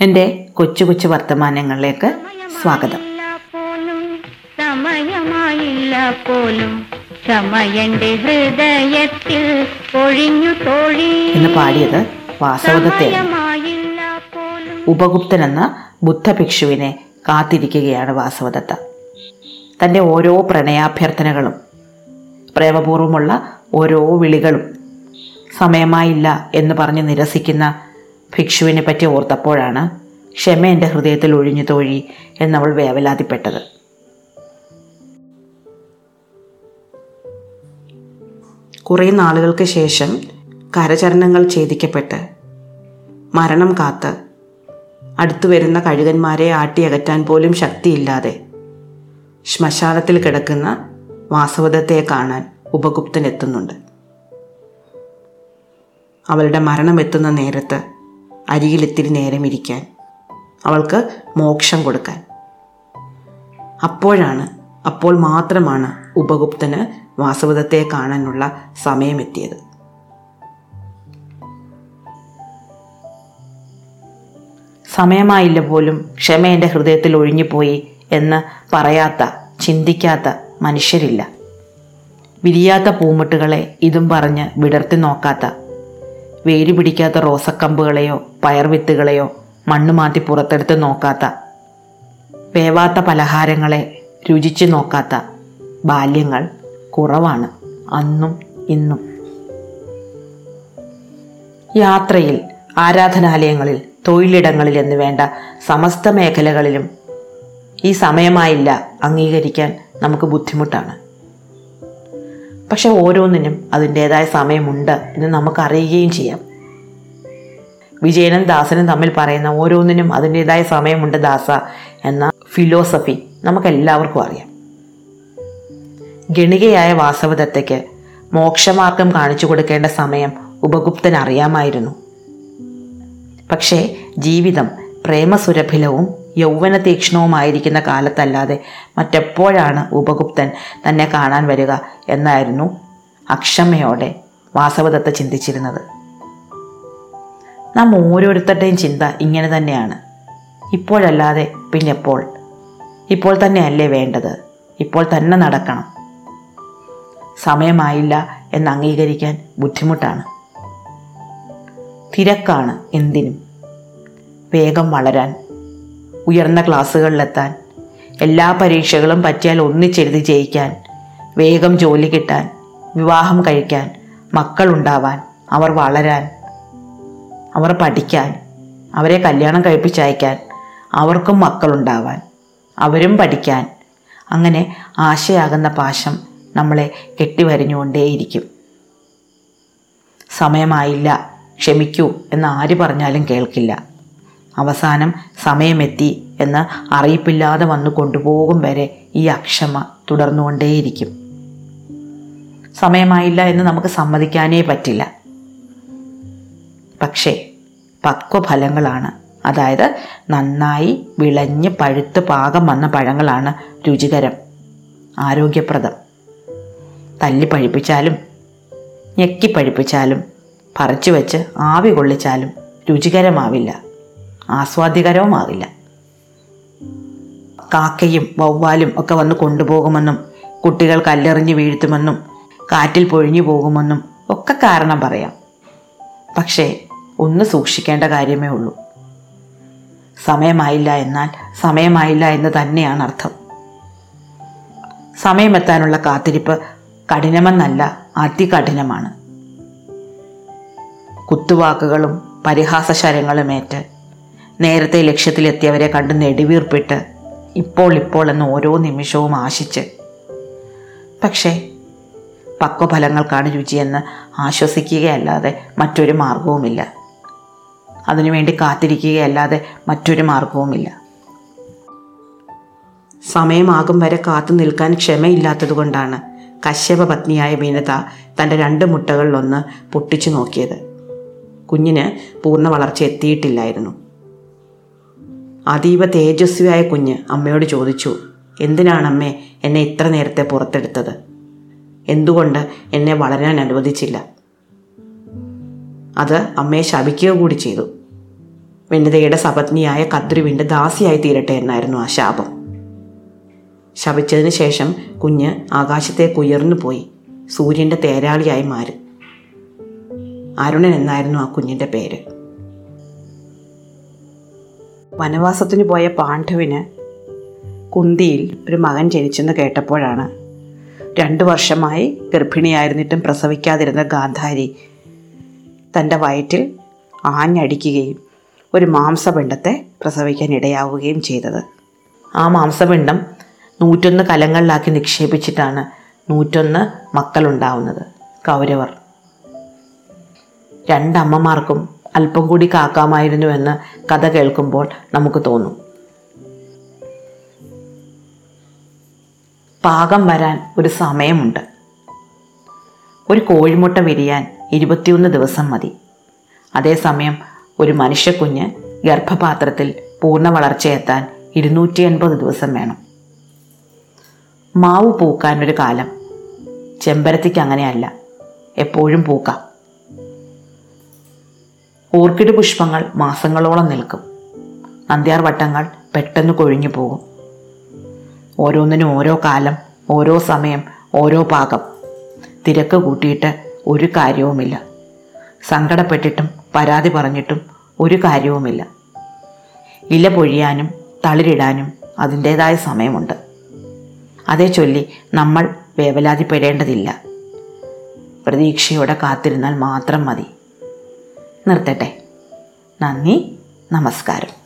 എന്റെ കൊച്ചു കൊച്ചു വർത്തമാനങ്ങളിലേക്ക് സ്വാഗതം. സമയമായില്ല പോലും സമയന്റെ ഹൃദയത്തിൽ ഒഴിഞ്ഞു തോഴി. എന്ന് പാടിയത് വാസവദത്തെ ഉപഗുപ്തൻ എന്ന ബുദ്ധഭിക്ഷുവിനെ കാത്തിരിക്കുകയാണ് വാസവദത്ത. തന്റെ ഓരോ പ്രണയാഭ്യർത്ഥനകളും പ്രേമപൂർവമുള്ള ഓരോ വിളികളും സമയമായില്ല എന്ന് പറഞ്ഞ് നിരസിക്കുന്ന ഭിക്ഷുവിനെ പറ്റി ഓർത്തപ്പോഴാണ് ക്ഷമ എന്റെ ഹൃദയത്തിൽ ഒഴിഞ്ഞു തോഴി എന്നവൾ വേവലാതിപ്പെട്ടത്. കുറേ നാളുകൾക്ക് ശേഷം കരചരണങ്ങൾ ഛേദിക്കപ്പെട്ട് മരണം കാത്ത് അടുത്തു വരുന്ന കഴുകന്മാരെ ആട്ടിയകറ്റാൻ പോലും ശക്തിയില്ലാതെ ശ്മശാനത്തിൽ കിടക്കുന്ന വാസവദത്തെ കാണാൻ ഉപഗുപ്തൻ എത്തുന്നുണ്ട്. അവളുടെ മരണം എത്തുന്ന നേരത്ത് അരികിലിത്തിരി നേരം ഇരിക്കാൻ അവൾക്ക് മോക്ഷം കൊടുക്കാൻ. അപ്പോഴാണ് അപ്പോൾ മാത്രമാണ് ഉപഗുപ്തന് വാസവദത്തെ കാണാനുള്ള സമയമെത്തിയത്. സമയമായില്ല പോലും ക്ഷമ എന്റെ ഹൃദയത്തിൽ ഒഴിഞ്ഞുപോയി എന്ന് പറയാത്ത ചിന്തിക്കാത്ത മനുഷ്യരില്ല. വിരിയാത്ത പൂമുട്ടുകളെ ഇതും പറഞ്ഞ് വിടർത്തി നോക്കാത്ത വേര് പിടിക്കാത്ത റോസക്കമ്പുകളെയോ പയർവിത്തുകളെയോ മണ്ണ് മാറ്റി പുറത്തെടുത്ത് നോക്കാത്ത. വേവാത്ത പലഹാരങ്ങളെ രുചിച്ചു നോക്കാത്ത. ബാല്യങ്ങൾ കുറവാണ് അന്നും ഇന്നും. യാത്രയിൽ ആരാധനാലയങ്ങളിൽ തൊഴിലിടങ്ങളിൽ എന്ന് വേണ്ട സമസ്ത മേഖലകളിലും ഈ സമയമായില്ല അംഗീകരിക്കാൻ നമുക്ക് ബുദ്ധിമുട്ടാണ്. പക്ഷെ ഓരോന്നിനും അതിന്റെതായ സമയമുണ്ട് എന്ന് നമുക്കറിയുകയും ചെയ്യാം. വിജയനും ദാസനും തമ്മിൽ പറയുന്ന ഓരോന്നിനും അതിന്റെതായ സമയമുണ്ട് ദാസ എന്ന ഫിലോസഫി നമുക്കെല്ലാവർക്കും അറിയാം. ഗണികയായ വാസവദത്തയ്ക്ക് മോക്ഷമാർഗം കാണിച്ചു കൊടുക്കേണ്ട സമയം ഉപഗുപ്തൻ അറിയാമായിരുന്നു പക്ഷേ ജീവിതം പ്രേമസുരഭിലവും യൗവന തീക്ഷ്ണവുമായിരിക്കുന്ന കാലത്തല്ലാതെ മറ്റെപ്പോഴാണ് ഉപഗുപ്തൻ തന്നെ കാണാൻ വരിക എന്നായിരുന്നു അക്ഷമയോടെ വാസവദത്ത ചിന്തിച്ചിരുന്നത്. നാം ഓരോരുത്തരുടെയും ചിന്ത ഇങ്ങനെ തന്നെയാണ്. ഇപ്പോഴല്ലാതെ പിന്നെപ്പോൾ. ഇപ്പോൾ തന്നെയല്ലേ വേണ്ടത്? ഇപ്പോൾ തന്നെ നടക്കണം. സമയമായില്ല എന്ന് അംഗീകരിക്കാൻ ബുദ്ധിമുട്ടാണ്. തിരക്കാണ് എന്തിനും. വേഗം വളരാൻ ഉയർന്ന ക്ലാസ്സുകളിലെത്താൻ എല്ലാ പരീക്ഷകളും പറ്റിയാൽ ഒന്നിച്ചെഴുതി ജയിക്കാൻ വേഗം ജോലി കിട്ടാൻ വിവാഹം കഴിക്കാൻ മക്കളുണ്ടാവാൻ അവർ വളരാൻ അവർ പഠിക്കാൻ അവരെ കല്യാണം കഴിപ്പിച്ചയക്കാൻ അവർക്കും മക്കളുണ്ടാവാൻ അവരും പഠിക്കാൻ. അങ്ങനെ ആശയാകുന്ന പാശം നമ്മളെ കെട്ടിവരിഞ്ഞുകൊണ്ടേയിരിക്കും. സമയമായില്ല ക്ഷമിക്കൂ എന്ന് ആര് പറഞ്ഞാലും കേൾക്കില്ല. അവസാനം സമയമെത്തി എന്ന് അറിയിപ്പില്ലാതെ വന്നു കൊണ്ടുപോകും വരെ ഈ അക്ഷമ തുടർന്നുകൊണ്ടേയിരിക്കും. സമയമായില്ല എന്ന് നമുക്ക് സമ്മതിക്കാനേ പറ്റില്ല. പക്ഷേ പക്വഫലങ്ങളാണ്. അതായത് നന്നായി വിളഞ്ഞ് പഴുത്ത് പാകം വന്ന പഴങ്ങളാണ് രുചികരം ആരോഗ്യപ്രദം. തല്ലി പഴിപ്പിച്ചാലും ഞെക്കി പഴിപ്പിച്ചാലും പറിച്ചു വെച്ച് ആവി കൊള്ളിച്ചാലും രുചികരമാവില്ല. ആസ്വാദ്യകരവുമാവില്ല കാക്കയും വവ്വാലും ഒക്കെ വന്ന് കൊണ്ടുപോകുമെന്നും കുട്ടികൾ കല്ലെറിഞ്ഞ് വീഴ്ത്തുമെന്നും കാറ്റിൽ പൊഴിഞ്ഞു പോകുമെന്നും ഒക്കെ കാരണം പറയാം. പക്ഷേ ഒന്ന് സൂക്ഷിക്കേണ്ട കാര്യമേ ഉള്ളൂ. സമയമായില്ല എന്നാൽ സമയമായില്ല എന്ന് തന്നെയാണ് അർത്ഥം. സമയമെത്താനുള്ള കാത്തിരിപ്പ് കഠിനമെന്നല്ല അതികഠിനമാണ്. കുത്തുവാക്കുകളും പരിഹാസശരങ്ങളുമേറ്റ് നേരത്തെ ലക്ഷ്യത്തിലെത്തിയവരെ കണ്ട് നെടുവീർപ്പിട്ട് ഇപ്പോൾ ഇപ്പോൾ എന്ന് ഓരോ നിമിഷവും ആശിച്ച്. പക്ഷേ പക്വഫലങ്ങൾക്കാണ് രുചിയെന്ന് ആശ്വസിക്കുകയല്ലാതെ മറ്റൊരു മാർഗവുമില്ല അതിനുവേണ്ടി കാത്തിരിക്കുകയല്ലാതെ മറ്റൊരു മാർഗവുമില്ല സമയമാകും വരെ കാത്തു നിൽക്കാൻ ക്ഷമയില്ലാത്തതുകൊണ്ടാണ് കശ്യപ പത്നിയായ വിനത തന്റെ രണ്ട് മുട്ടകളിലൊന്ന് പൊട്ടിച്ചു നോക്കിയത്. കുഞ്ഞിന് പൂർണ വളർച്ച എത്തിയിട്ടില്ലായിരുന്നു. അതീവ തേജസ്വിയായ കുഞ്ഞ് അമ്മയോട് ചോദിച്ചു എന്തിനാണ് അമ്മേ എന്നെ ഇത്ര നേരത്തെ പുറത്തെടുത്തത്? എന്തുകൊണ്ട് എന്നെ വളരാൻ അനുവദിച്ചില്ല? അത് അമ്മയെ ശപിക്കുക കൂടി ചെയ്തു. വെണ്ണിതയുടെ സപത്നിയായ കദ്രുവിന്റെ ദാസിയായി തീരട്ടെ എന്നായിരുന്നു ആ ശാപം. ശപിച്ചതിന് ശേഷം കുഞ്ഞ് ആകാശത്തേക്ക് ഉയർന്നു പോയി സൂര്യന്റെ തേരാളിയായി മാറി. അരുണൻ എന്നായിരുന്നു ആ കുഞ്ഞിന്റെ പേര്. വനവാസത്തിന് പോയ പാണ്ഡുവിന് കുന്തിയിൽ ഒരു മകൻ ജനിച്ചെന്ന് കേട്ടപ്പോഴാണ്. രണ്ടു വർഷമായി ഗർഭിണിയായിരുന്നിട്ടും പ്രസവിക്കാതിരുന്ന ഗാന്ധാരി തന്റെ വയറ്റിൽ ആഞ്ഞടിക്കുകയും ഒരു മാംസപിണ്ഡത്തെ പ്രസവിക്കാൻ ഇടയാവുകയും ചെയ്തത്. ആ മാംസപിണ്ഡം നൂറ്റൊന്ന് കലങ്ങളിലാക്കി നിക്ഷേപിച്ചിട്ടാണ് നൂറ്റൊന്ന് മക്കളുണ്ടാവുന്നത് കൗരവർ. രണ്ടമ്മമാർക്കും അല്പം കൂടി കാക്കാമായിരുന്നുവെന്ന് കഥ കേൾക്കുമ്പോൾ നമുക്ക് തോന്നും. പാകം വരാൻ ഒരു സമയമുണ്ട്. ഒരു കോഴിമുട്ട വിരിയാൻ ഇരുപത്തിയൊന്ന് ദിവസം മതി. അതേസമയം ഒരു മനുഷ്യക്കുഞ്ഞ് ഗർഭപാത്രത്തിൽ പൂർണ വളർച്ചയെത്താൻ ഇരുന്നൂറ്റി എൺപത് ദിവസം വേണം. മാവ് പൂക്കാൻ ഒരു കാലം. ചെമ്പരത്തിക്ക് അങ്ങനെയല്ല. എപ്പോഴും പൂക്കാം. ഓർക്കിഡ് പുഷ്പങ്ങൾ മാസങ്ങളോളം നിൽക്കും. വട്ടങ്ങൾ പെട്ടെന്ന് കൊഴിഞ്ഞു പോകും. ഓരോന്നിനും ഓരോ കാലം ഓരോ സമയം ഓരോ പാകം. തിരക്ക് കൂട്ടിയിട്ട് ഒരു കാര്യവുമില്ല. സങ്കടപ്പെട്ടിട്ടും പരാതി പറഞ്ഞിട്ടും ഒരു കാര്യവുമില്ല. ഇല പൊഴിയാനും തളിരിടാനും അതിന്റേതായ സമയമുണ്ട്. അതേ ചൊല്ലി നമ്മൾ വേവലാതിപ്പെടേണ്ടതില്ല. പ്രതീക്ഷയോടെ കാത്തിരുന്നാൽ മാത്രം മതി. നിർത്തട്ടെ. നന്ദി നമസ്കാരം.